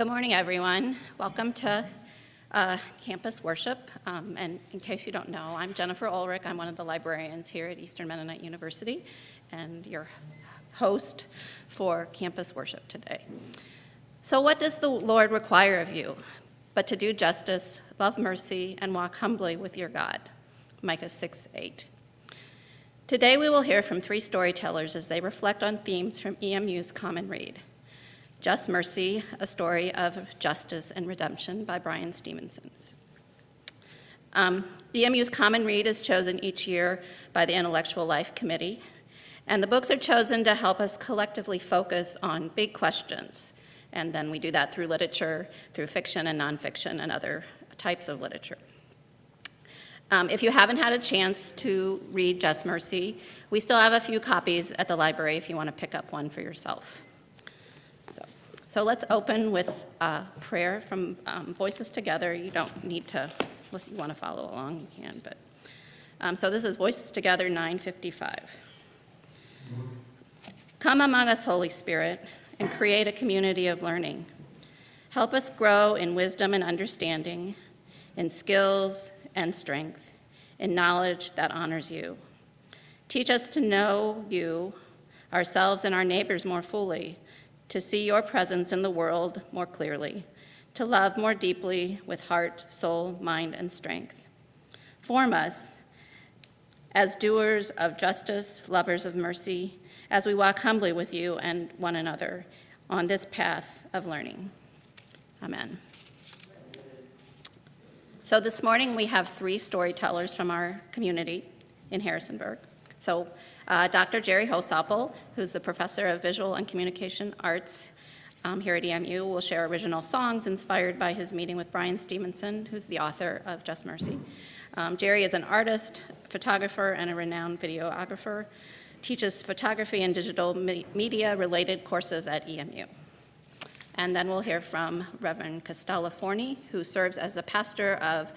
Good morning, everyone. Welcome to uh, campus worship. Um, and in case you don't know, I'm Jennifer Ulrich. I'm one of the librarians here at Eastern Mennonite University and your host for campus worship today. So, what does the Lord require of you? But to do justice, love mercy, and walk humbly with your God. Micah 6 8. Today we will hear from three storytellers as they reflect on themes from EMU's Common Read. Just Mercy, a story of justice and redemption by Bryan Stevenson. Um, EMU's Common Read is chosen each year by the Intellectual Life Committee, and the books are chosen to help us collectively focus on big questions. And then we do that through literature, through fiction and nonfiction, and other types of literature. Um, if you haven't had a chance to read Just Mercy, we still have a few copies at the library if you want to pick up one for yourself. So, let's open with a prayer from um, Voices Together. You don't need to, unless you want to follow along, you can. But um, so this is Voices Together 955. Come among us, Holy Spirit, and create a community of learning. Help us grow in wisdom and understanding, in skills and strength, in knowledge that honors you. Teach us to know you, ourselves, and our neighbors more fully, to see your presence in the world more clearly, to love more deeply with heart, soul, mind, and strength. Form us as doers of justice, lovers of mercy, as we walk humbly with you and one another on this path of learning. Amen. So this morning we have three storytellers from our community in Harrisonburg. So uh, Dr. Jerry Holsopple, who's the professor of visual and communication arts um, here at EMU, will share original songs inspired by his meeting with Bryan Stevenson, who's the author of Just Mercy. Um, Jerry is an artist, photographer, and a renowned videographer. Teaches photography and digital me- media related courses at EMU. And then we'll hear from Reverend Costella Forney, who serves as the pastor of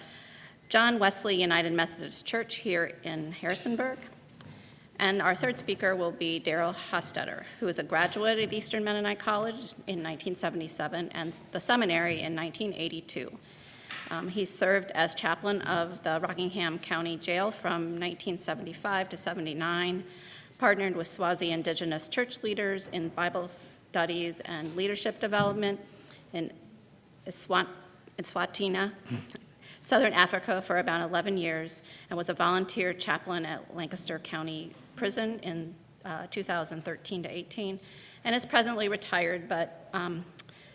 John Wesley United Methodist Church here in Harrisonburg. And our third speaker will be Darrel Hostetter, who is a graduate of Eastern Mennonite College in 1977 and the seminary in 1982. Um, he served as chaplain of the Rockingham County Jail from 1975 to 79, partnered with Swazi indigenous church leaders in Bible studies and leadership development in Eswatini, Southern Africa for about 11 years, and was a volunteer chaplain at Lancaster County Prison in uh, 2013 to 18, and is presently retired, but um,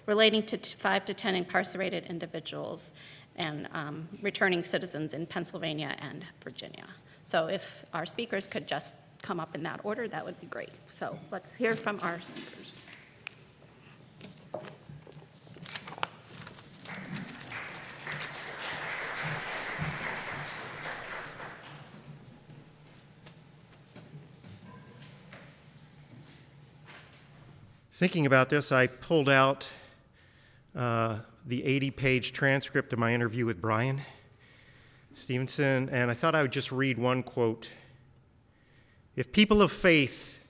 relating to five to 10 incarcerated individuals and um, returning citizens in Pennsylvania and Virginia. So if our speakers could just come up in that order, that would be great. So let's hear from our speakers. Thinking about this, I pulled out uh, the 80 page transcript of my interview with Bryan Stevenson, and I thought I would just read one quote. If people of faith,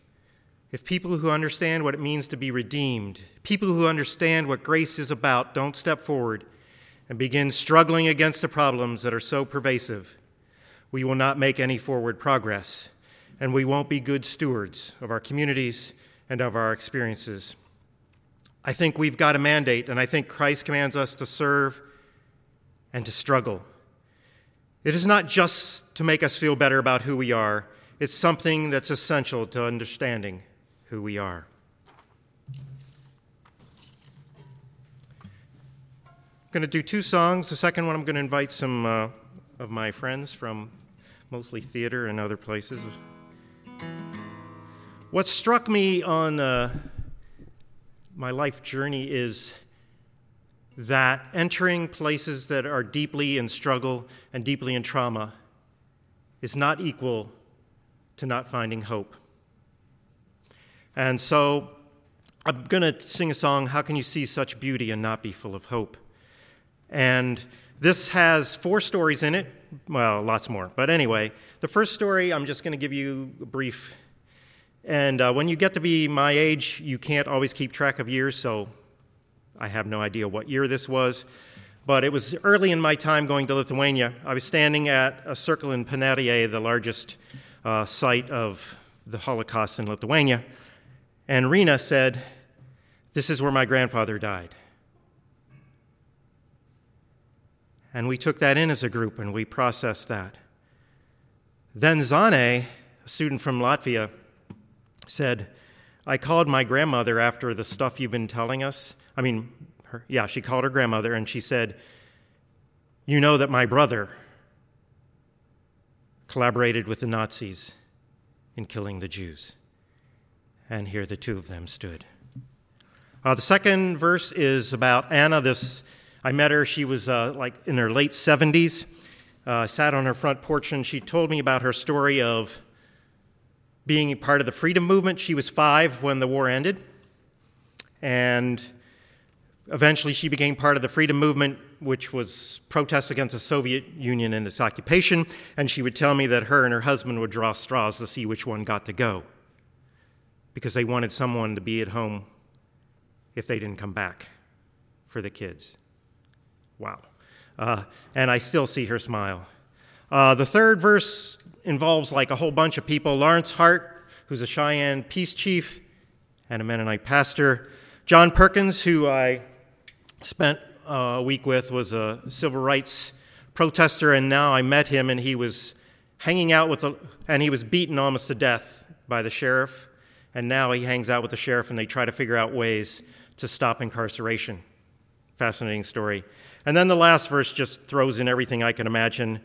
if people who understand what it means to be redeemed, people who understand what grace is about, don't step forward and begin struggling against the problems that are so pervasive, we will not make any forward progress, and we won't be good stewards of our communities and of our experiences. I think we've got a mandate, and I think Christ commands us to serve and to struggle. It is not just to make us feel better about who we are, it's something that's essential to understanding who we are. I'm going to do two songs. The second one, I'm going to invite some uh, of my friends from mostly theater and other places. What struck me on uh, my life journey is that entering places that are deeply in struggle and deeply in trauma is not equal to not finding hope. And so I'm going to sing a song, How Can You See Such Beauty and Not Be Full of Hope? And this has four stories in it. Well, lots more. But anyway, the first story, I'm just going to give you a brief and uh, when you get to be my age, you can't always keep track of years, so I have no idea what year this was, but it was early in my time going to Lithuania. I was standing at a circle in Paneriai, the largest uh, site of the Holocaust in Lithuania, and Rena said, This is where my grandfather died. And we took that in as a group and we processed that. Then Zane, a student from Latvia, said, I called my grandmother after the stuff you've been telling us. I mean, her, yeah, she called her grandmother and she said, You know that my brother collaborated with the Nazis in killing the Jews. And here the two of them stood. Uh, the second verse is about Anna. This I met her. She was uh, like in her late 70s. Uh, sat on her front porch and she told me about her story of being part of the freedom movement. She was five when the war ended, and eventually she became part of the freedom movement, which was protests against the Soviet Union and its occupation. And she would tell me that her and her husband would draw straws to see which one got to go because they wanted someone to be at home if they didn't come back for the kids. Wow. Uh, and I still see her smile. Uh, the third verse involves like a whole bunch of people Lawrence Hart, who's a Cheyenne peace chief and a Mennonite pastor, John Perkins, who I spent uh, a week with, was a civil rights protester, and now I met him, and he was hanging out with the, and he was beaten almost to death by the sheriff, and now he hangs out with the sheriff, and they try to figure out ways to stop incarceration. Fascinating story. And then the last verse just throws in everything I can imagine.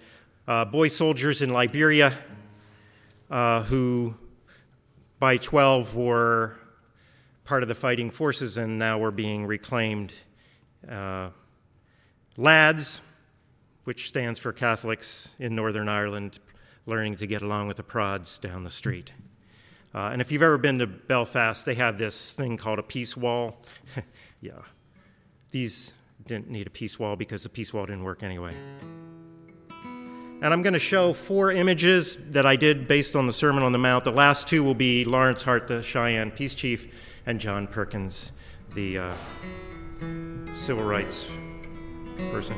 Uh, boy soldiers in Liberia uh, who, by 12, were part of the fighting forces and now were being reclaimed. Uh, LADS, which stands for Catholics in Northern Ireland, learning to get along with the prods down the street. Uh, and if you've ever been to Belfast, they have this thing called a peace wall. yeah. These didn't need a peace wall because the peace wall didn't work anyway. And I'm going to show four images that I did based on the Sermon on the Mount. The last two will be Lawrence Hart, the Cheyenne peace chief, and John Perkins, the uh, civil rights person.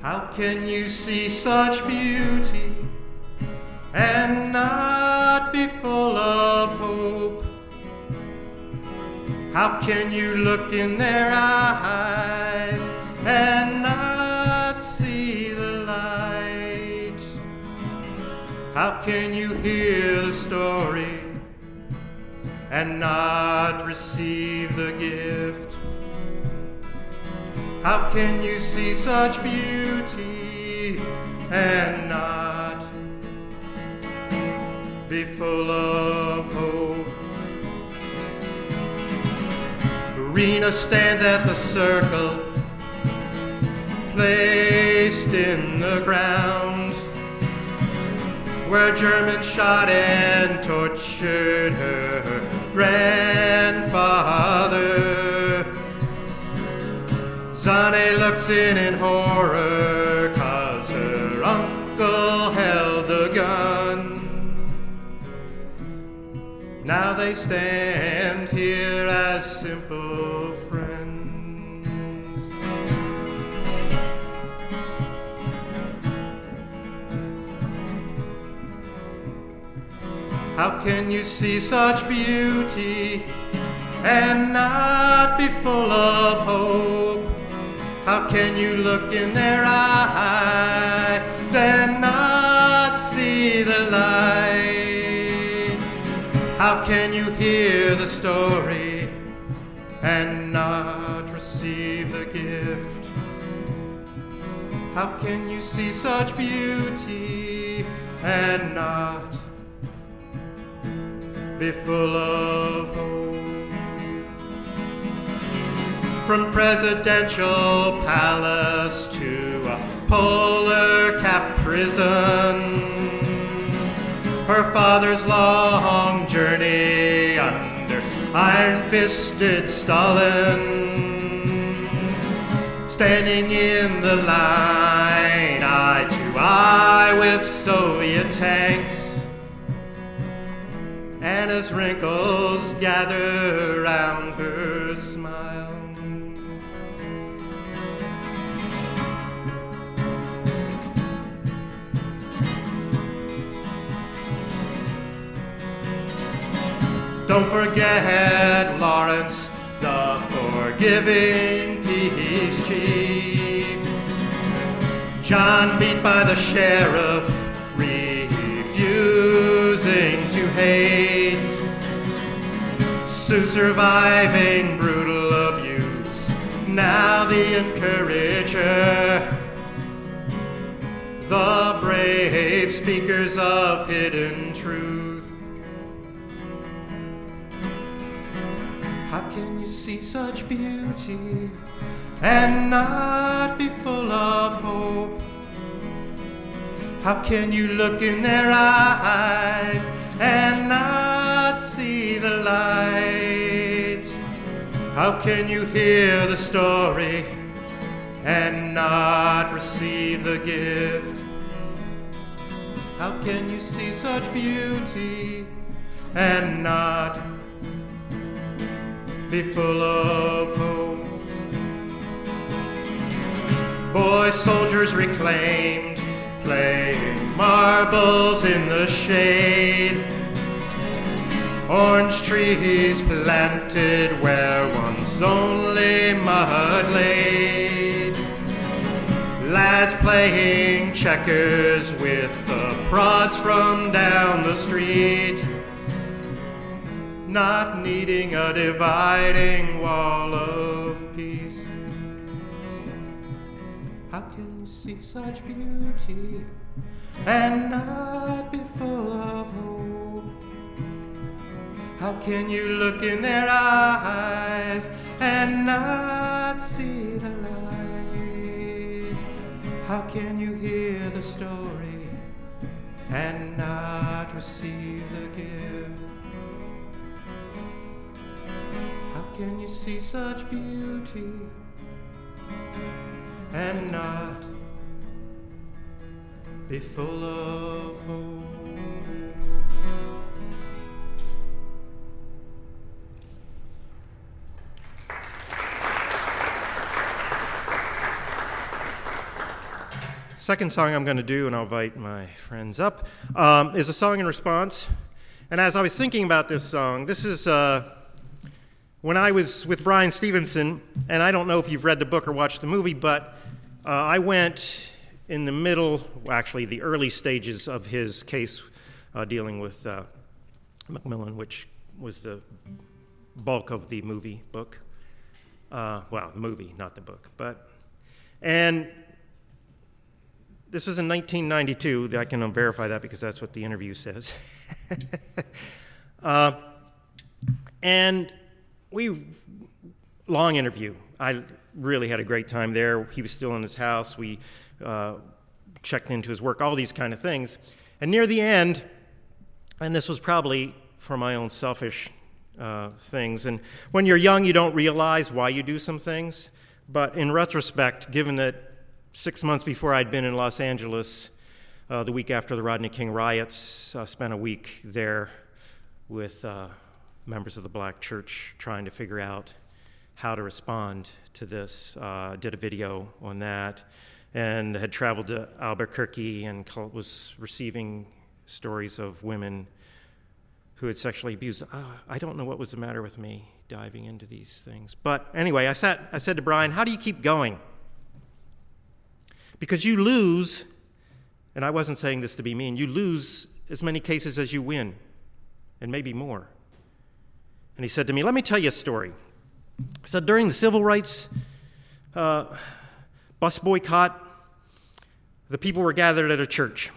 How can you see such beauty? and not be full of hope? How can you look in their eyes and not see the light? How can you hear the story and not receive the gift? How can you see such beauty and not? be full of hope. Rena stands at the circle, placed in the ground, where Germans shot and tortured her grandfather. Zane looks in in horror, cause her uncle held the gun. Now they stand here as simple How can you see such beauty and not be full of hope? How can you look in their eyes and not see the light? How can you hear the story and not receive the gift? How can you see such beauty and not be full of hope? From presidential palace to a polar cap prison her father's long journey under iron fisted Stalin. Standing in the line, eye to eye with Soviet tanks. Anna's wrinkles gather round her smile. Don't forget Lawrence, the forgiving peace chief. John beat by the sheriff, Sue surviving brutal abuse, now the encourager. The brave speakers of hidden truth. How can you see such beauty and not be full of hope? How can you look in their eyes and not see light? How can you hear the story and not receive the gift? How can you see such beauty and not be full of hope? Boy soldiers reclaimed, playing marbles in the shade. Orange trees planted where once only mud lay. Lads playing checkers with the prods from down the street. Not needing a dividing wall of peace. How can you see such beauty and not be full of hope? How can you look in their eyes and not see the light? How can you hear the story and not receive the gift? How can you see such beauty and not be full of hope? Second song I'm going to do, and I'll invite my friends up, um, is a song in response. And as I was thinking about this song, this is uh, when I was with Bryan Stevenson, and I don't know if you've read the book or watched the movie, but uh, I went in the middle, well, actually, the early stages of his case uh, dealing with uh, McMillian, which was the bulk of the movie book. Uh, well, the movie, not the book. But, and this was in 1992. I can verify that because that's what the interview says. uh, and we, long interview. I really had a great time there. He was still in his house. We uh, checked into his work, all these kind of things. And near the end, and this was probably for my own selfish uh, things, and when you're young, you don't realize why you do some things. But in retrospect, given that six months before I'd been in Los Angeles, uh, the week after the Rodney King riots, uh, spent a week there with uh, members of the black church trying to figure out how to respond to this. Uh, did a video on that and had traveled to Albuquerque and was receiving stories of women who had sexually abused. Uh, I don't know what was the matter with me diving into these things. But anyway, I, sat, I said to Bryan, How do you keep going? Because you lose, and I wasn't saying this to be mean, you lose as many cases as you win, and maybe more. And he said to me, Let me tell you a story. He said, During the civil rights uh, bus boycott, the people were gathered at a church.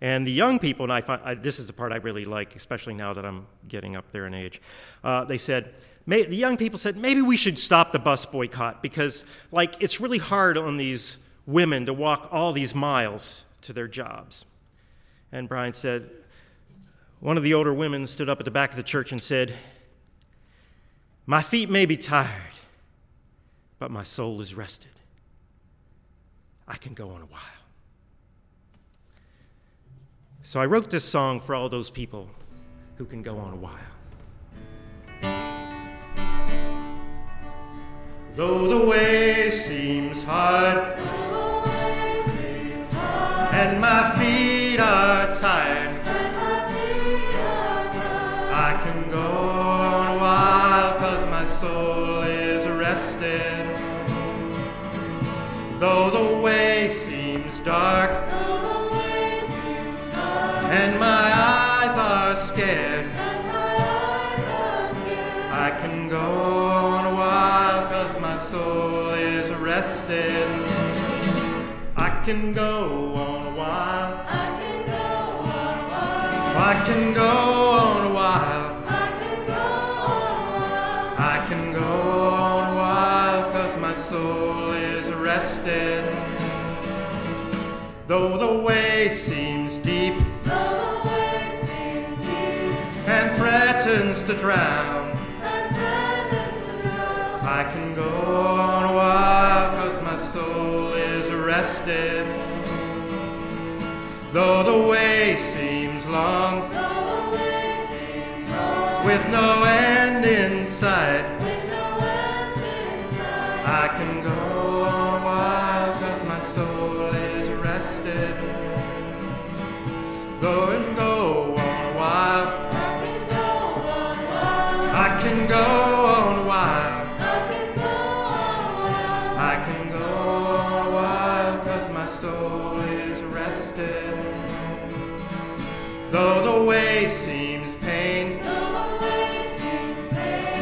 And the young people, and I find I, this is the part I really like, especially now that I'm getting up there in age, uh, they said, may, the young people said, maybe we should stop the bus boycott because, like, it's really hard on these women to walk all these miles to their jobs. And Bryan said, one of the older women stood up at the back of the church and said, My feet may be tired, but my soul is rested. I can go on a while. So I wrote this song for all those people who can go on a while. Though the way can go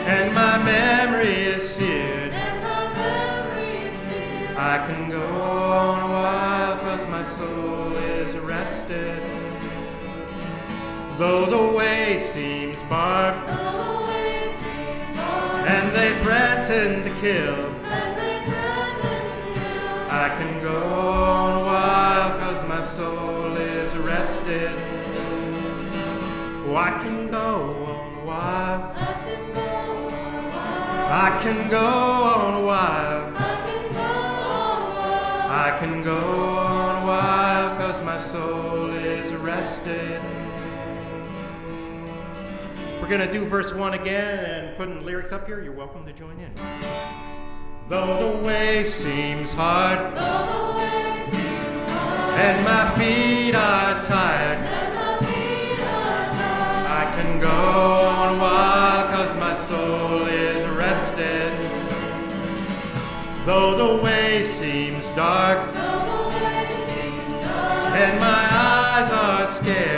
and my memory is seared, I can go on a while cause my soul is rested. Though the way seems barbed and they threaten to kill, I can go on a while cause my soul is rested. Oh, I can I can go on a while. I can go on a while cause my soul is rested. We're going to do verse 1 again and putting lyrics up here. You're welcome to join in. Though the way seems hard though the way seems hard and my feet are tired, I can go on a while cause my soul Though the way seems dark and my eyes are scared,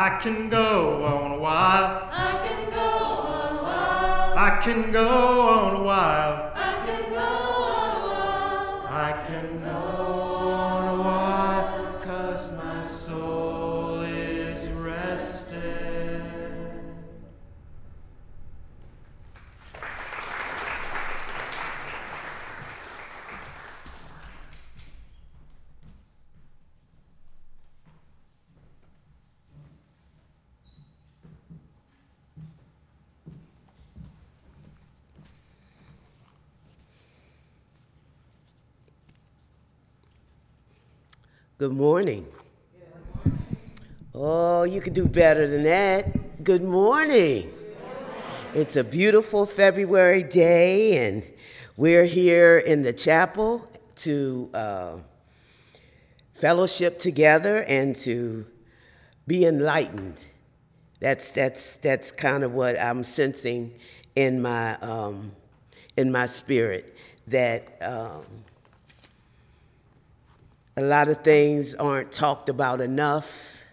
I can go on a while. I can go on a while. I can go on a Good morning. Oh, you could do better than that. Good morning. It's a beautiful February day, and we're here in the chapel to uh, fellowship together and to be enlightened. That's that's that's kind of what I'm sensing in my um, in my spirit. That um, a lot of things aren't talked about enough,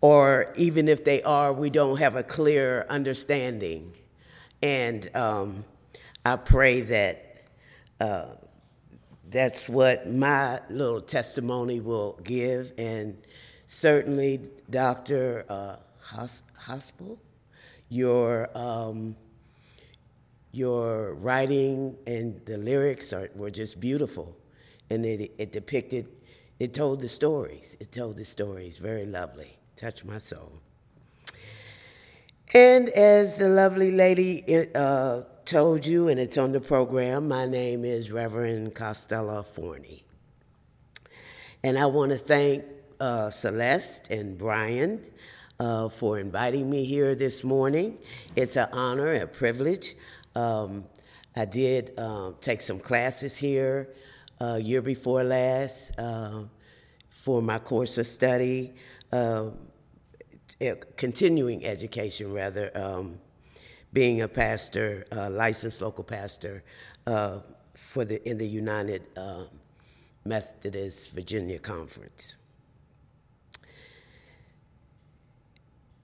or even if they are, we don't have a clear understanding. And um, I pray that uh, that's what my little testimony will give, and certainly, Dr. Uh, Hos- Hospital, your um, your writing and the lyrics are, were just beautiful. And it, it depicted, it told the stories. It told the stories. Very lovely. Touched my soul. And as the lovely lady uh, told you, and it's on the program, my name is Reverend Costella Forney. And I want to thank uh, Celeste and Brian uh, for inviting me here this morning. It's an honor, a privilege. Um, I did uh, take some classes here uh, year before last uh, for my course of study, uh, continuing education rather, um, being a pastor, licensed local pastor uh, for the in the United uh, Methodist Virginia Conference.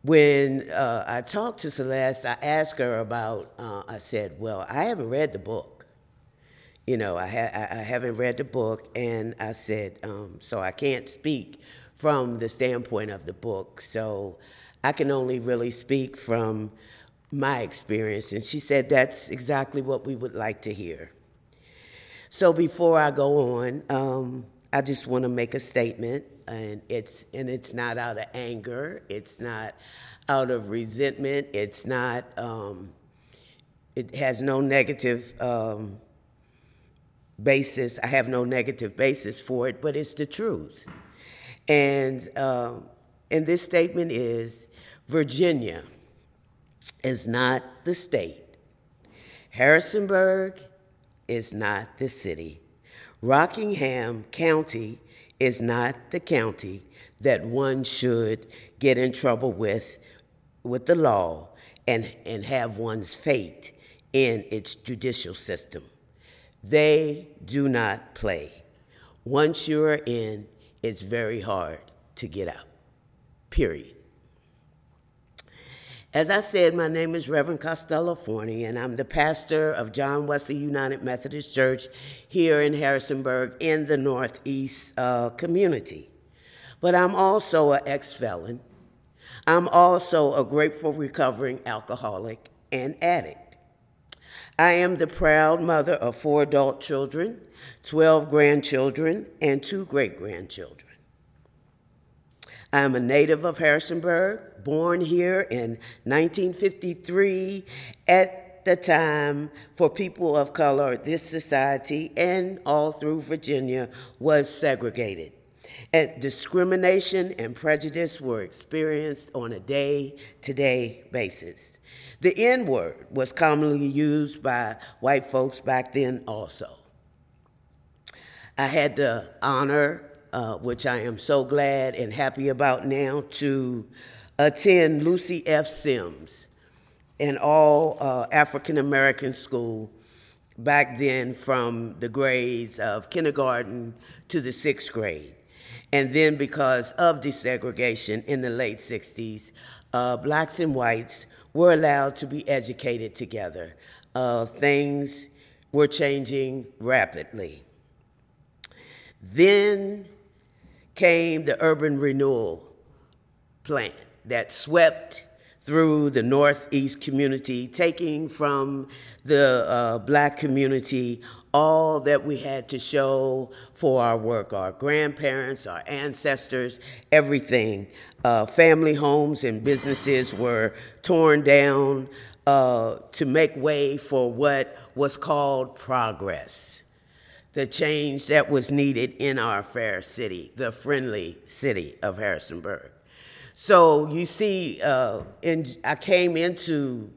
When uh, I talked to Celeste, I asked her about, uh, I said, Well, I haven't read the book. You know, I, ha- I haven't read the book, and I said, um, So I can't speak from the standpoint of the book. So I can only really speak from my experience. And she said, That's exactly what we would like to hear. So before I go on, um, I just want to make a statement and it's and it's not out of anger. It's not out of resentment. It's not. Um, it has no negative um, basis. I have no negative basis for it, but it's the truth. And um, and this statement is: Virginia is not the state. Harrisonburg is not the city. Rockingham County is not the county that one should get in trouble with with the law and, and have one's fate in its judicial system. They do not play. Once you're in, it's very hard to get out. Period. As I said, my name is Reverend Costella Forney, and I'm the pastor of John Wesley United Methodist Church here in Harrisonburg in the Northeast uh, community. But I'm also an ex felon. I'm also a grateful recovering alcoholic and addict. I am the proud mother of four adult children, 12 grandchildren, and two great grandchildren. I am a native of Harrisonburg, born here in 1953 at the time for people of color, this society and all through Virginia was segregated. And discrimination and prejudice were experienced on a day to day basis. The N word was commonly used by white folks back then also. I had the honor uh, which I am so glad and happy about now, to attend Lucy F. Simms, an all uh, African American school back then from the grades of kindergarten to the sixth grade. And then, because of desegregation in the late 60s, uh, blacks and whites were allowed to be educated together. Uh, things were changing rapidly. Then came the urban renewal plan that swept through the Northeast community, taking from the uh, black community all that we had to show for our work our grandparents, our ancestors, everything. Uh, family homes and businesses were torn down uh, to make way for what was called progress the change that was needed in our fair city, the friendly city of Harrisonburg. So you see, uh, in, I came into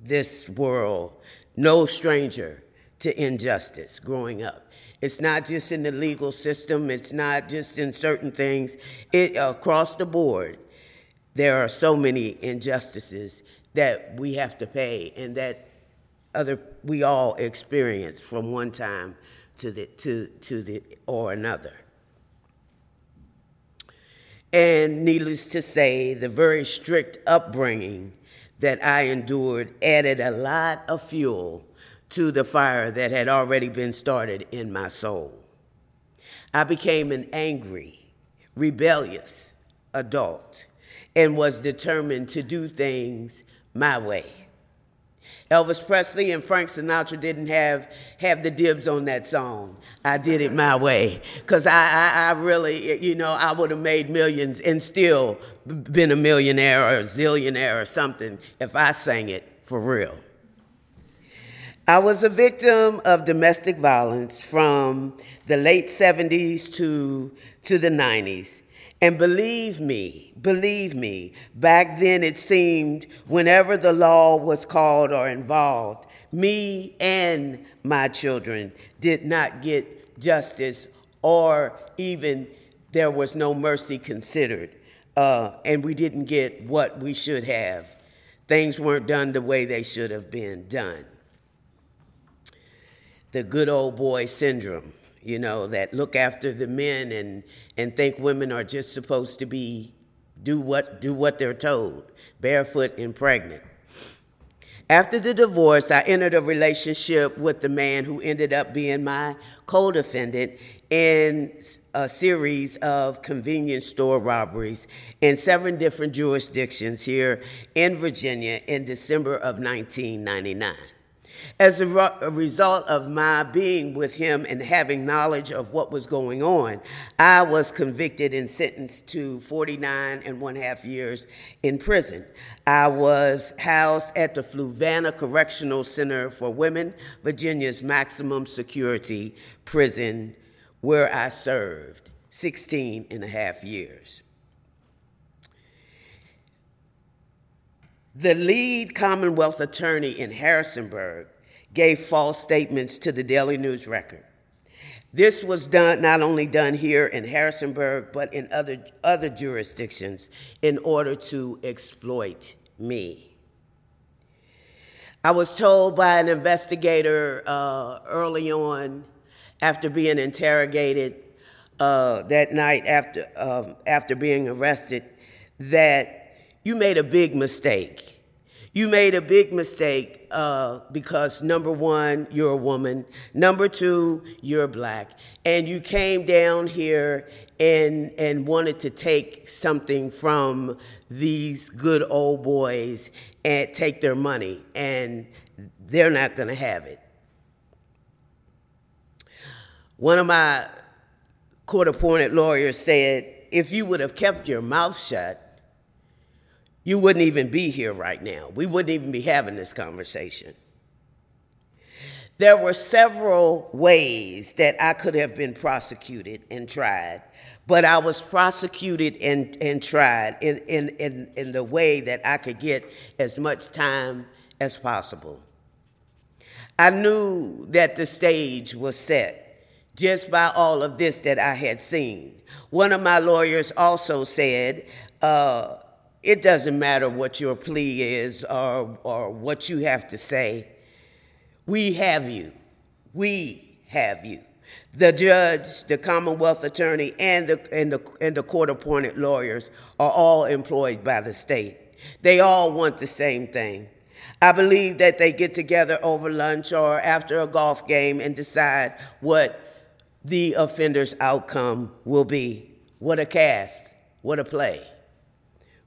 this world no stranger to injustice growing up. It's not just in the legal system, it's not just in certain things. It, across the board, there are so many injustices that we have to pay and that other we all experience from one time to the to to the or another. And needless to say, the very strict upbringing that I endured added a lot of fuel to the fire that had already been started in my soul. I became an angry, rebellious adult and was determined to do things my way. Elvis Presley and Frank Sinatra didn't have have the dibs on that song. I did it my way because I, I, I really you know I would have made millions and still been a millionaire or a zillionaire or something if I sang it for real. I was a victim of domestic violence from the late 70s to, to the 90s. And believe me, believe me, back then it seemed whenever the law was called or involved, me and my children did not get justice or even there was no mercy considered. Uh, and we didn't get what we should have. Things weren't done the way they should have been done. The good old boy syndrome you know, that look after the men and, and think women are just supposed to be do what do what they're told, barefoot and pregnant. After the divorce, I entered a relationship with the man who ended up being my co-defendant in a series of convenience store robberies in seven different jurisdictions here in Virginia in December of 1999. As a, a, result of my being with him and having knowledge of what was going on, I was convicted and sentenced to 49 and one half years in prison. I was housed at the Fluvanna Correctional Center for Women, Virginia's maximum security prison, where I served 16 and a half years. The lead Commonwealth attorney in Harrisonburg gave false statements to the Daily News Record. This was done not only done here in Harrisonburg, but in other, other jurisdictions in order to exploit me. I was told by an investigator uh, early on, after being interrogated uh, that night after, uh, after being arrested, that you made a big mistake. You made a big mistake uh, because number one, you're a woman. Number two, you're black, and you came down here and and wanted to take something from these good old boys and take their money, and they're not going to have it. One of my court-appointed lawyers said, "If you would have kept your mouth shut." You wouldn't even be here right now. We wouldn't even be having this conversation. There were several ways that I could have been prosecuted and tried, but I was prosecuted and, and tried in, in, in, in the way that I could get as much time as possible. I knew that the stage was set just by all of this that I had seen. One of my lawyers also said, uh, it doesn't matter what your plea is or, or what you have to say. We have you. We have you. The judge, the Commonwealth attorney, and the, and the, and the court appointed lawyers are all employed by the state. They all want the same thing. I believe that they get together over lunch or after a golf game and decide what the offender's outcome will be. What a cast, what a play.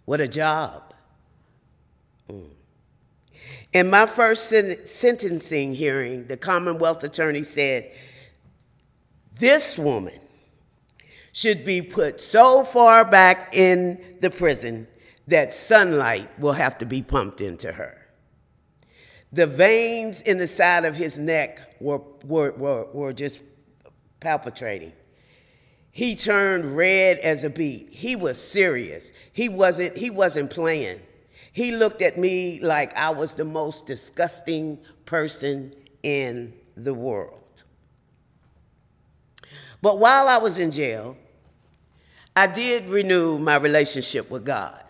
What a job. Mm. In my first sen- sentencing hearing, the Commonwealth attorney said, This woman should be put so far back in the prison that sunlight will have to be pumped into her. The veins in the side of his neck were, were, were, were just palpitating. He turned red as a beet. He was serious. He wasn't, he wasn't playing. He looked at me like I was the most disgusting person in the world. But while I was in jail, I did renew my relationship with God.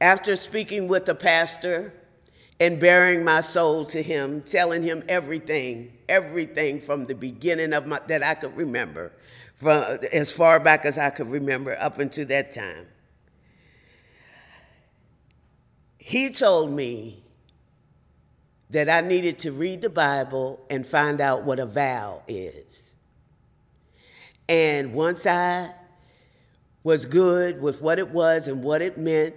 After speaking with the pastor and baring my soul to him, telling him everything, everything from the beginning of my that I could remember, from as far back as I could remember up until that time. He told me that I needed to read the Bible and find out what a vow is. And once I was good with what it was and what it meant,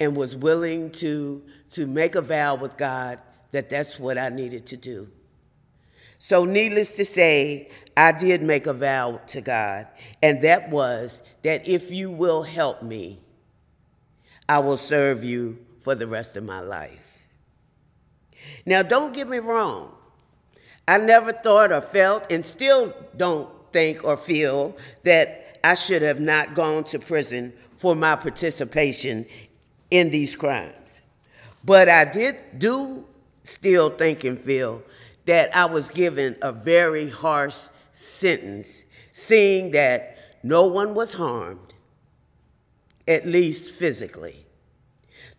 and was willing to to make a vow with God that that's what I needed to do. So, needless to say, I did make a vow to God, and that was that if you will help me, I will serve you for the rest of my life. Now, don't get me wrong. I never thought or felt, and still don't think or feel, that I should have not gone to prison for my participation in these crimes. But I did do still think and feel that I was given a very harsh sentence, seeing that no one was harmed, at least physically.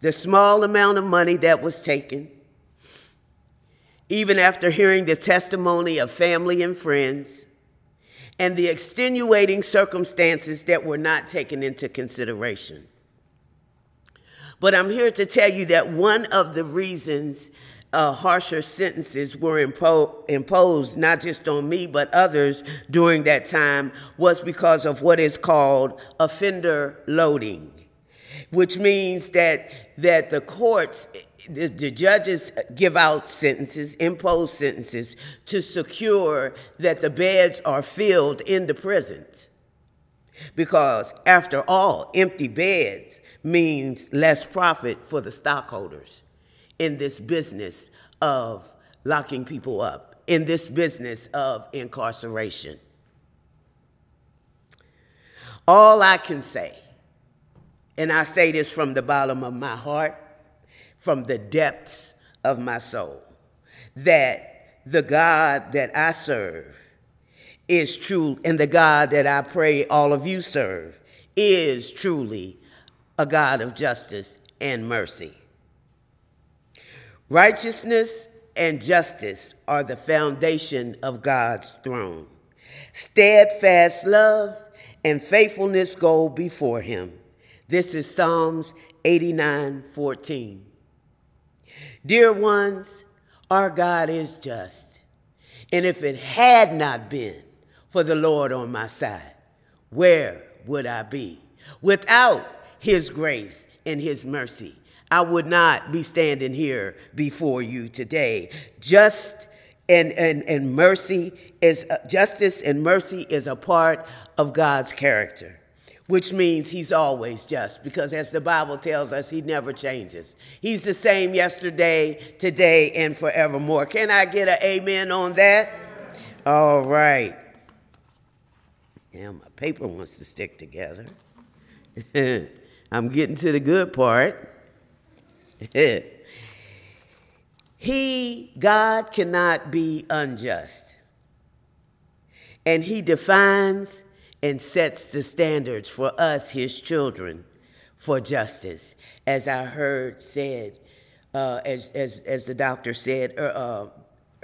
The small amount of money that was taken, even after hearing the testimony of family and friends, and the extenuating circumstances that were not taken into consideration. But I'm here to tell you that one of the reasons uh, harsher sentences were impo- imposed, not just on me, but others during that time, was because of what is called offender loading, which means that, that the courts, the, the judges give out sentences, impose sentences to secure that the beds are filled in the prisons. Because after all, empty beds means less profit for the stockholders in this business of locking people up, in this business of incarceration. All I can say, and I say this from the bottom of my heart, from the depths of my soul, that the God that I serve is true, and the God that I pray all of you serve is truly a God of justice and mercy. Righteousness and justice are the foundation of God's throne. Steadfast love and faithfulness go before him. This is Psalms 89 14. Dear ones, our God is just. And if it had not been for the Lord on my side, where would I be? Without his grace and his mercy, I would not be standing here before you today. Just and, and, and mercy is uh, justice and mercy is a part of God's character, which means he's always just because as the Bible tells us, he never changes. He's the same yesterday, today, and forevermore. Can I get an amen on that? All right. Now my paper wants to stick together. I'm getting to the good part. he, God, cannot be unjust. And He defines and sets the standards for us, His children, for justice. As I heard said, uh, as, as, as the doctor said uh, uh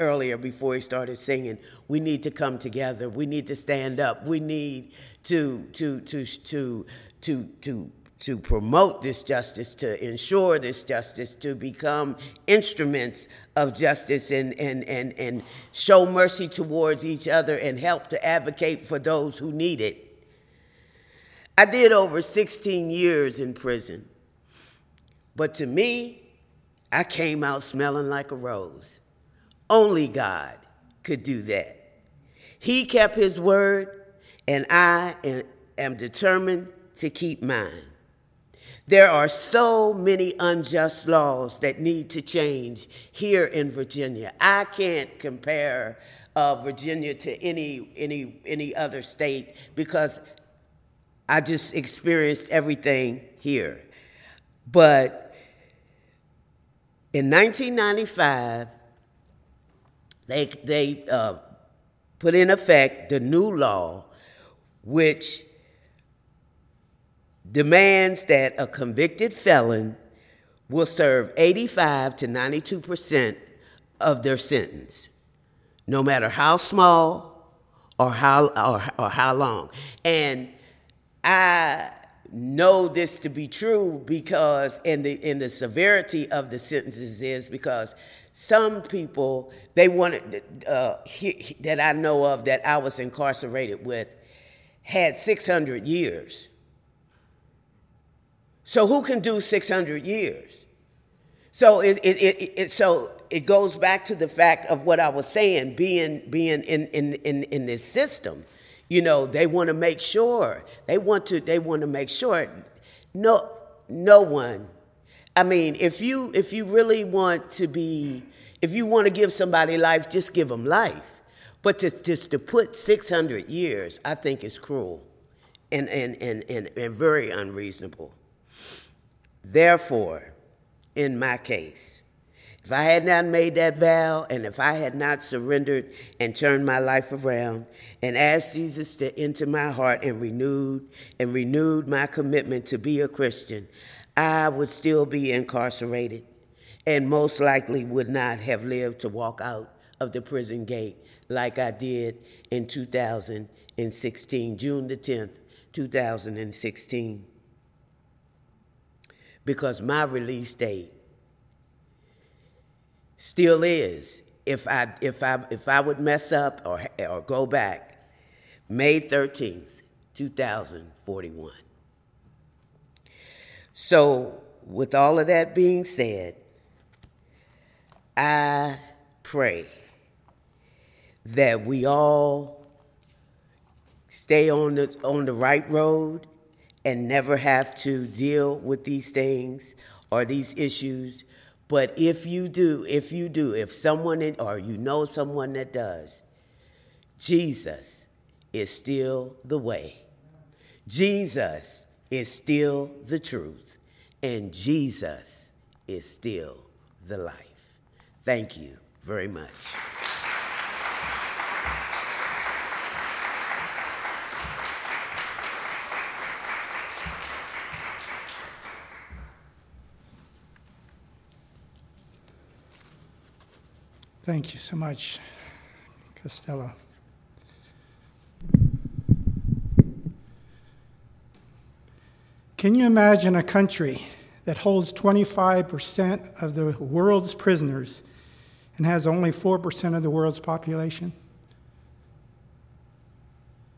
earlier before he started singing, we need to come together. We need to stand up. We need to, to, to, to, to, to to promote this justice, to ensure this justice, to become instruments of justice and, and, and, and show mercy towards each other and help to advocate for those who need it. I did over 16 years in prison, but to me, I came out smelling like a rose. Only God could do that. He kept his word, and I am determined to keep mine. There are so many unjust laws that need to change here in Virginia. I can't compare uh, Virginia to any, any, any other state because I just experienced everything here. But in 1995, they, they uh, put in effect the new law, which demands that a convicted felon will serve 85 to 92% of their sentence, no matter how small or how, or, or how long. And I know this to be true because in the in the severity of the sentences is because some people they wanted uh, he, that I know of that I was incarcerated with had 600 years so who can do 600 years? So it, it, it, it so it goes back to the fact of what I was saying, being being in in in, in this system. You know, they want to make sure they want to they want to make sure no no one. I mean, if you if you really want to be if you want to give somebody life, just give them life. But to, just to put 600 years, I think is cruel and, and, and, and, and very unreasonable. Therefore, in my case, if I had not made that vow and if I had not surrendered and turned my life around and asked Jesus to enter my heart and renewed and renewed my commitment to be a Christian, I would still be incarcerated and most likely would not have lived to walk out of the prison gate like I did in 2016, June the 10th, 2016. Because my release date still is, if I, if I, if I would mess up or, or go back, May 13th, 2041. So, with all of that being said, I pray that we all stay on the, on the right road and never have to deal with these things or these issues. But if you do, if you do, if someone in, or you know someone that does, Jesus is still the way. Jesus is still the truth. And Jesus is still the life. Thank you very much. Thank you so much, Costella. Can you imagine a country that holds 25% of the world's prisoners and has only 4% of the world's population?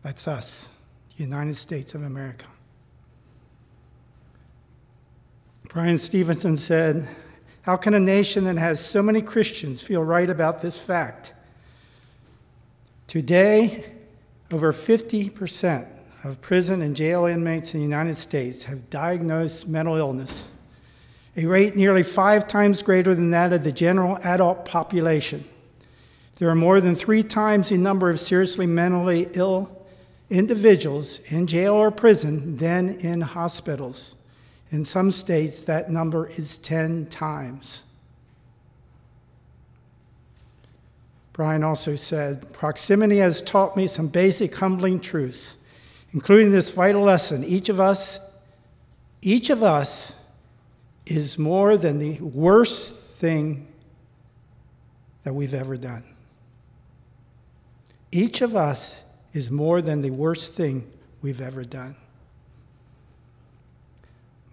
That's us, the United States of America. Bryan Stevenson said, how can a nation that has so many Christians feel right about this fact? Today, over 50% of prison and jail inmates in the United States have diagnosed mental illness, a rate nearly five times greater than that of the general adult population. There are more than three times the number of seriously mentally ill individuals in jail or prison than in hospitals. In some states, that number is 10 times. Bryan also said, Proximity has taught me some basic humbling truths, including this vital lesson. Each of us, each of us is more than the worst thing that we've ever done. Each of us is more than the worst thing we've ever done.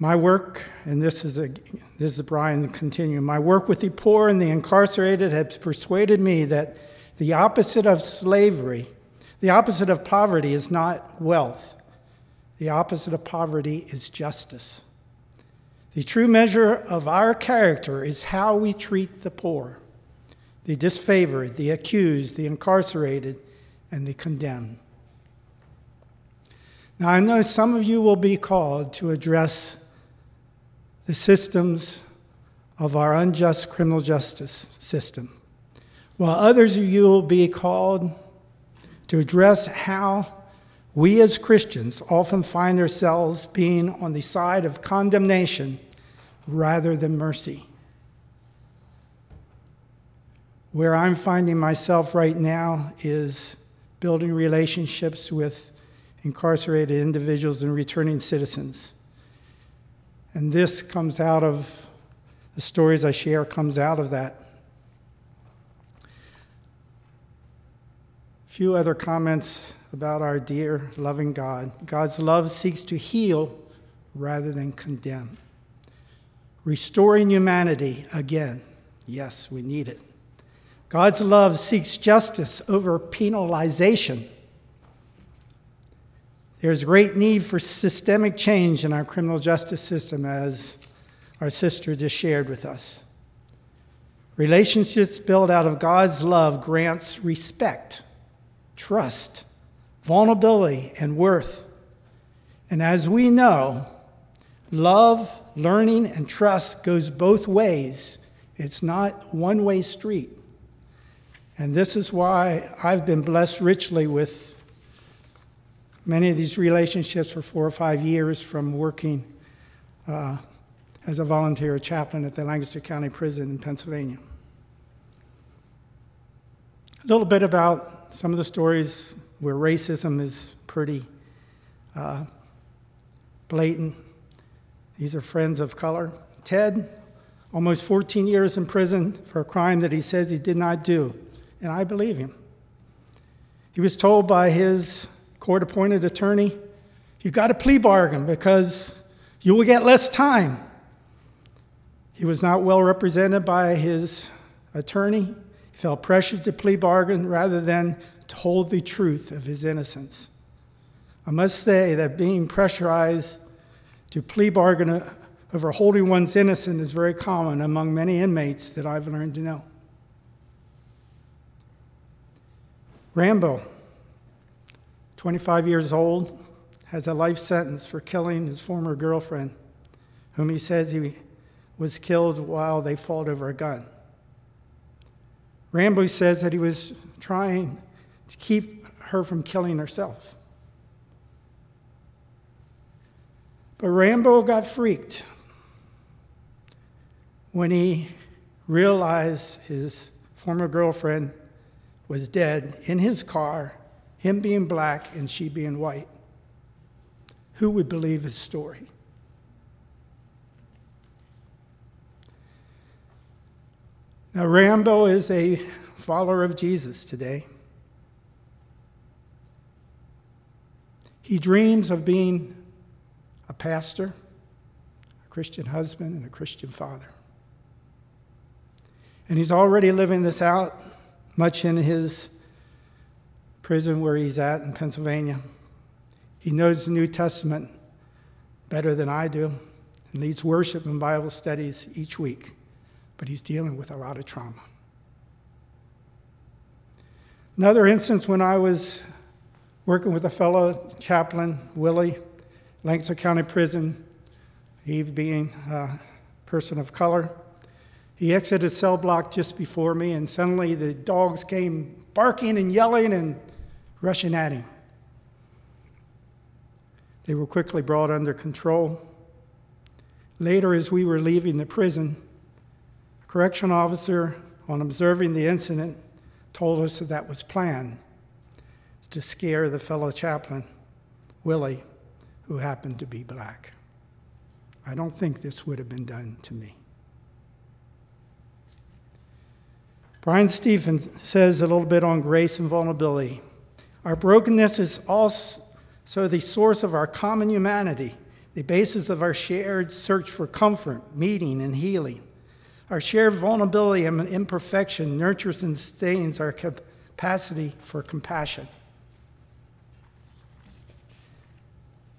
My work, and this is, a, this is Bryan continuing, my work with the poor and the incarcerated has persuaded me that the opposite of slavery, the opposite of poverty is not wealth. The opposite of poverty is justice. The true measure of our character is how we treat the poor, the disfavored, the accused, the incarcerated, and the condemned. Now, I know some of you will be called to address the systems of our unjust criminal justice system, while others of you will be called to address how we as Christians often find ourselves being on the side of condemnation rather than mercy. Where I'm finding myself right now is building relationships with incarcerated individuals and returning citizens. And this comes out of the stories I share, comes out of that. A few other comments about our dear, loving God. God's love seeks to heal rather than condemn. Restoring humanity again. Yes, we need it. God's love seeks justice over penalization. There's great need for systemic change in our criminal justice system, as our sister just shared with us. Relationships built out of God's love grants respect, trust, vulnerability, and worth. And as we know, love, learning, and trust goes both ways. It's not one way street. And this is why I've been blessed richly with many of these relationships for four or five years from working uh, as a volunteer chaplain at the Lancaster County Prison in Pennsylvania. A little bit about some of the stories where racism is pretty uh, blatant. These are friends of color. Ted, almost 14 years in prison for a crime that he says he did not do, and I believe him. He was told by his court appointed attorney, You got a plea bargain because you will get less time. He was not well represented by his attorney He felt pressured to plea bargain rather than to hold the truth of his innocence. I must say that being pressurized to plea bargain over holding one's innocence is very common among many inmates that I've learned to know. Rambo, 25 years old, has a life sentence for killing his former girlfriend, whom he says he was killed while they fought over a gun. Rambo says that he was trying to keep her from killing herself. But Rambo got freaked when he realized his former girlfriend was dead in his car, him being black and she being white. Who would believe his story? Now, Rambo is a follower of Jesus today. He dreams of being a pastor, a Christian husband, and a Christian father. And he's already living this out, much in his prison where he's at in Pennsylvania. He knows the New Testament better than I do and leads worship and Bible studies each week but he's dealing with a lot of trauma. Another instance when I was working with a fellow chaplain, Willie, Lancaster County Prison, he being a person of color. He exited cell block just before me, and suddenly the dogs came barking and yelling and rushing at him. They were quickly brought under control. Later, as we were leaving the prison, a correction officer, on observing the incident, told us that that was planned to scare the fellow chaplain, Willie, who happened to be black. I don't think this would have been done to me. Bryan Stephens says a little bit on grace and vulnerability. Our brokenness is also the source of our common humanity, the basis of our shared search for comfort, meeting, and healing. Our shared vulnerability and imperfection nurtures and sustains our capacity for compassion.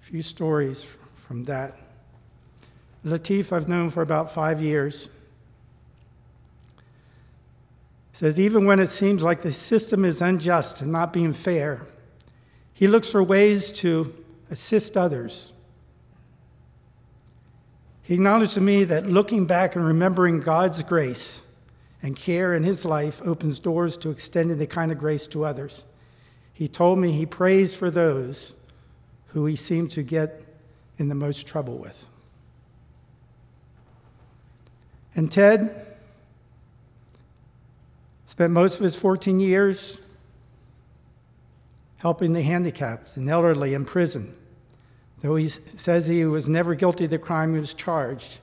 A few stories from that. Latif, I've known for about five years. Says, even when it seems like the system is unjust and not being fair, he looks for ways to assist others he acknowledged to me that looking back and remembering God's grace and care in his life opens doors to extending the kind of grace to others. He told me he prays for those who he seemed to get in the most trouble with. And Ted spent most of his 14 years helping the handicapped and elderly in prison. Though he says he was never guilty of the crime he was charged,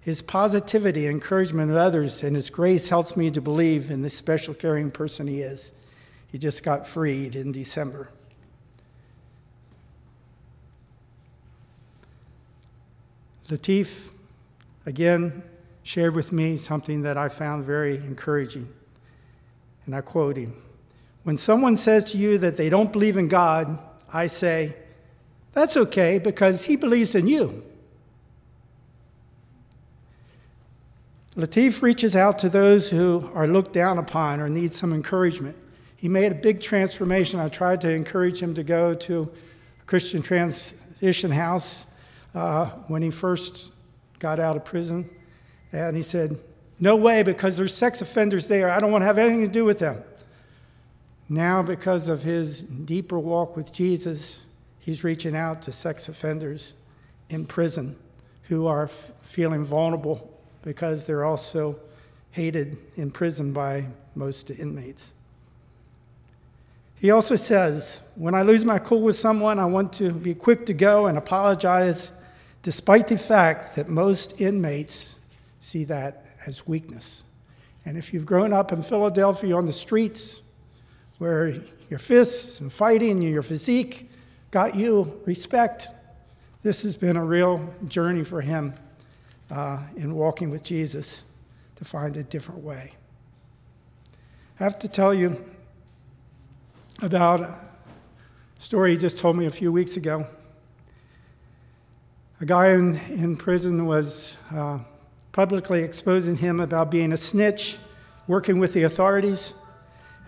his positivity, encouragement of others, and his grace helps me to believe in the special caring person he is. He just got freed in December. Latif, again, shared with me something that I found very encouraging. And I quote him When someone says to you that they don't believe in God, I say, that's okay because he believes in you. Latif reaches out to those who are looked down upon or need some encouragement. He made a big transformation. I tried to encourage him to go to a Christian transition house uh, when he first got out of prison. And he said, No way, because there's sex offenders there. I don't want to have anything to do with them. Now, because of his deeper walk with Jesus, he's reaching out to sex offenders in prison who are f- feeling vulnerable because they're also hated in prison by most inmates. He also says, When I lose my cool with someone, I want to be quick to go and apologize, despite the fact that most inmates see that as weakness. And if you've grown up in Philadelphia on the streets, where your fists and fighting and your physique got you respect, this has been a real journey for him uh, in walking with Jesus to find a different way. I have to tell you about a story he just told me a few weeks ago. A guy in, in prison was uh, publicly exposing him about being a snitch, working with the authorities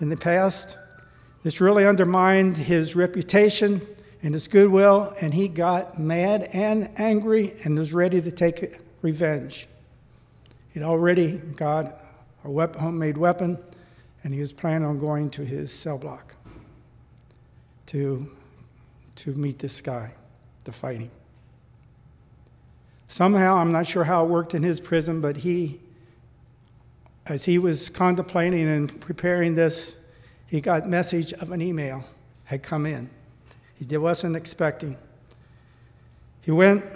in the past. This really undermined his reputation and his goodwill, and he got mad and angry and was ready to take revenge. He'd already got a homemade weapon, and he was planning on going to his cell block to, to meet this guy, to fight him. Somehow, I'm not sure how it worked in his prison, but he, as he was contemplating and preparing this, he got message of an email had come in. He wasn't expecting. He went,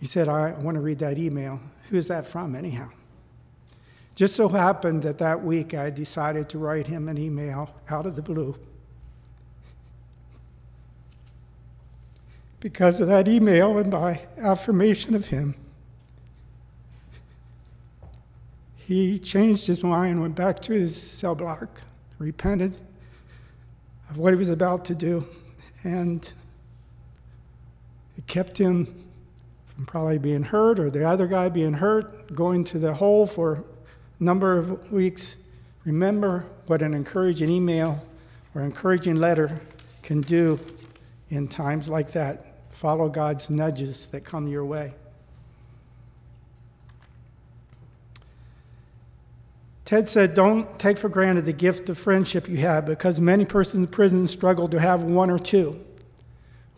he said, I want to read that email. Who is that from, anyhow? Just so happened that that week I decided to write him an email out of the blue. Because of that email and by affirmation of him, he changed his mind, and went back to his cell block, repented of what he was about to do, and it kept him from probably being hurt or the other guy being hurt, going to the hole for a number of weeks. Remember what an encouraging email or encouraging letter can do in times like that. Follow God's nudges that come your way. Ted said, Don't take for granted the gift of friendship you have because many persons in prison struggle to have one or two.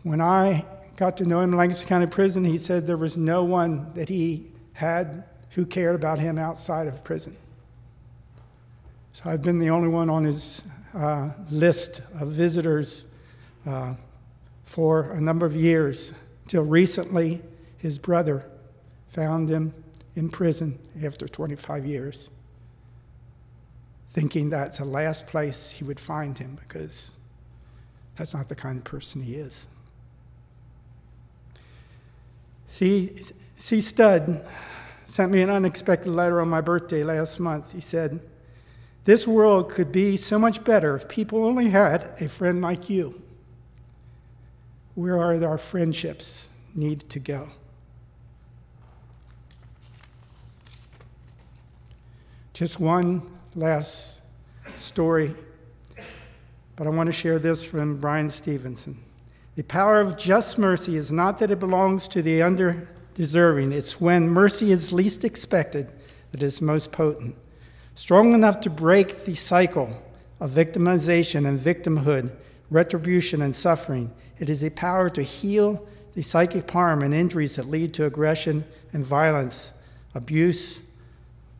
When I got to know him in Lancaster County Prison, he said there was no one that he had who cared about him outside of prison. So I've been the only one on his uh, list of visitors uh, for a number of years. Till recently, his brother found him in prison after 25 years, thinking that's the last place he would find him because that's not the kind of person he is. C. C. Stud sent me an unexpected letter on my birthday last month. He said, This world could be so much better if people only had a friend like you. Where are our friendships need to go? Just one last story, but I want to share this from Bryan Stevenson. The power of just mercy is not that it belongs to the underdeserving, it's when mercy is least expected that it is most potent. Strong enough to break the cycle of victimization and victimhood, retribution and suffering. It is a power to heal the psychic harm and injuries that lead to aggression and violence, abuse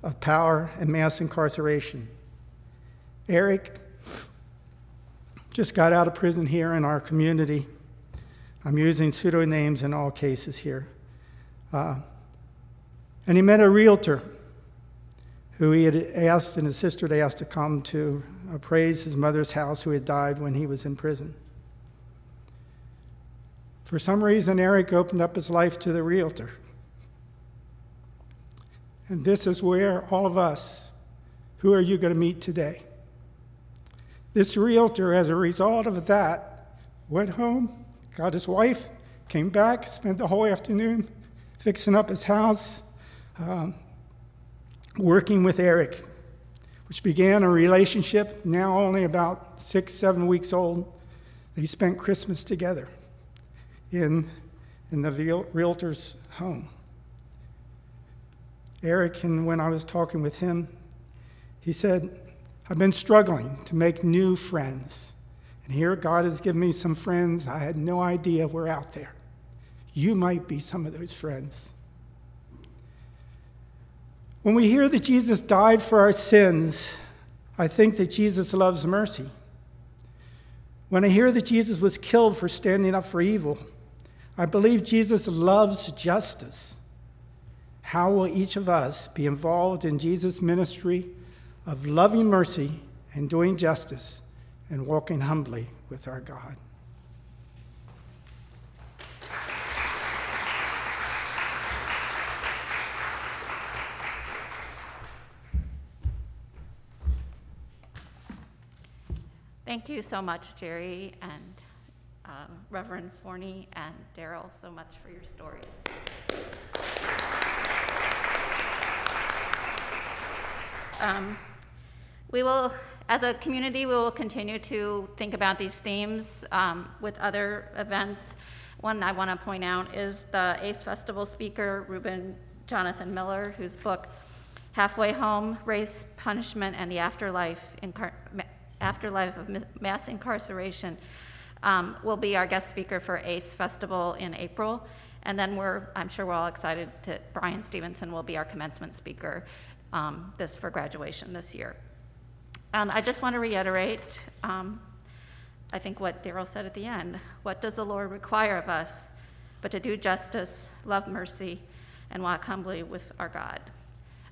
of power, and mass incarceration. Eric just got out of prison here in our community. I'm using pseudonames in all cases here. Uh, and he met a realtor who he had asked, and his sister had asked to come to appraise his mother's house, who had died when he was in prison. For some reason, Eric opened up his life to the realtor. And this is where all of us, who are you going to meet today? This realtor, as a result of that, went home got his wife, came back, spent the whole afternoon fixing up his house, um, working with Eric, which began a relationship now only about six, seven weeks old. They spent Christmas together in, in the realtor's home. Eric, and when I was talking with him, he said, I've been struggling to make new friends. And here God has given me some friends I had no idea were out there. You might be some of those friends. When we hear that Jesus died for our sins, I think that Jesus loves mercy. When I hear that Jesus was killed for standing up for evil, I believe Jesus loves justice. How will each of us be involved in Jesus' ministry of loving mercy and doing justice and walking humbly with our God? Thank you so much, Jerry and uh, Reverend Forney and Darrel, so much for your stories. Um, we will, as a community, we will continue to think about these themes um, with other events. One I want to point out is the ACE Festival speaker, Reuben Jonathan Miller, whose book, Halfway Home Race, Punishment, and the Afterlife Incar- afterlife of mass incarceration, um, will be our guest speaker for ACE Festival in April. And then we're, I'm sure we're all excited that Bryan Stevenson will be our commencement speaker um, this for graduation this year. And I just want to reiterate, um, I think what Darrel said at the end. What does the Lord require of us but to do justice, love mercy, and walk humbly with our God?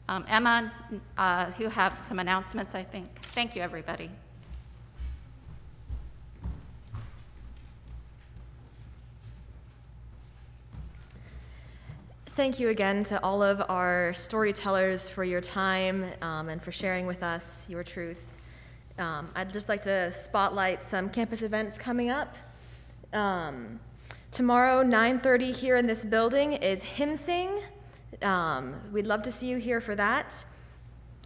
Um, Emma, uh, you have some announcements, I think. Thank you, everybody. Thank you again to all of our storytellers for your time um, and for sharing with us your truths. Um, I'd just like to spotlight some campus events coming up. Um, tomorrow, 9:30 here in this building is hymn sing. Um, we'd love to see you here for that.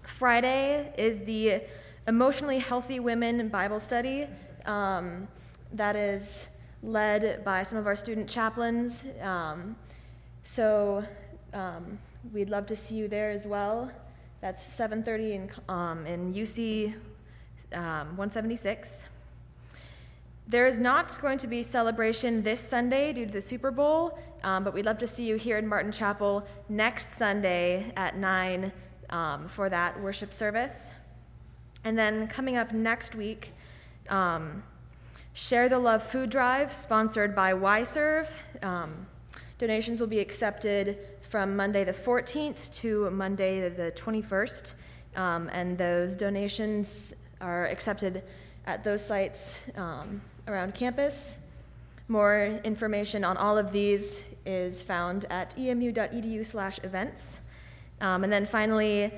Friday is the Emotionally Healthy Women Bible Study. Um, that is led by some of our student chaplains. Um, so um, we'd love to see you there as well. That's 7:30 in, um, in UC um, 176. There is not going to be celebration this Sunday due to the Super Bowl, um, but we'd love to see you here in Martin Chapel next Sunday at 9 um, for that worship service. And then coming up next week, um, Share the Love Food Drive, sponsored by YServe. Um, Donations will be accepted from Monday the 14th to Monday the 21st, um, and those donations are accepted at those sites um, around campus. More information on all of these is found at emu.edu/events. Um, and then finally,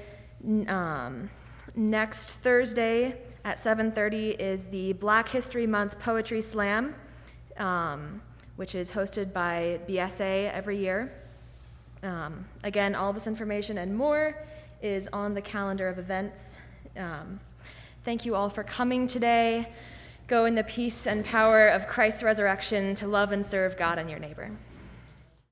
um, next Thursday at 7:30 is the Black History Month Poetry Slam. Um, which is hosted by BSA every year. Um, again, all this information and more is on the calendar of events. Um, thank you all for coming today. Go in the peace and power of Christ's resurrection to love and serve God and your neighbor.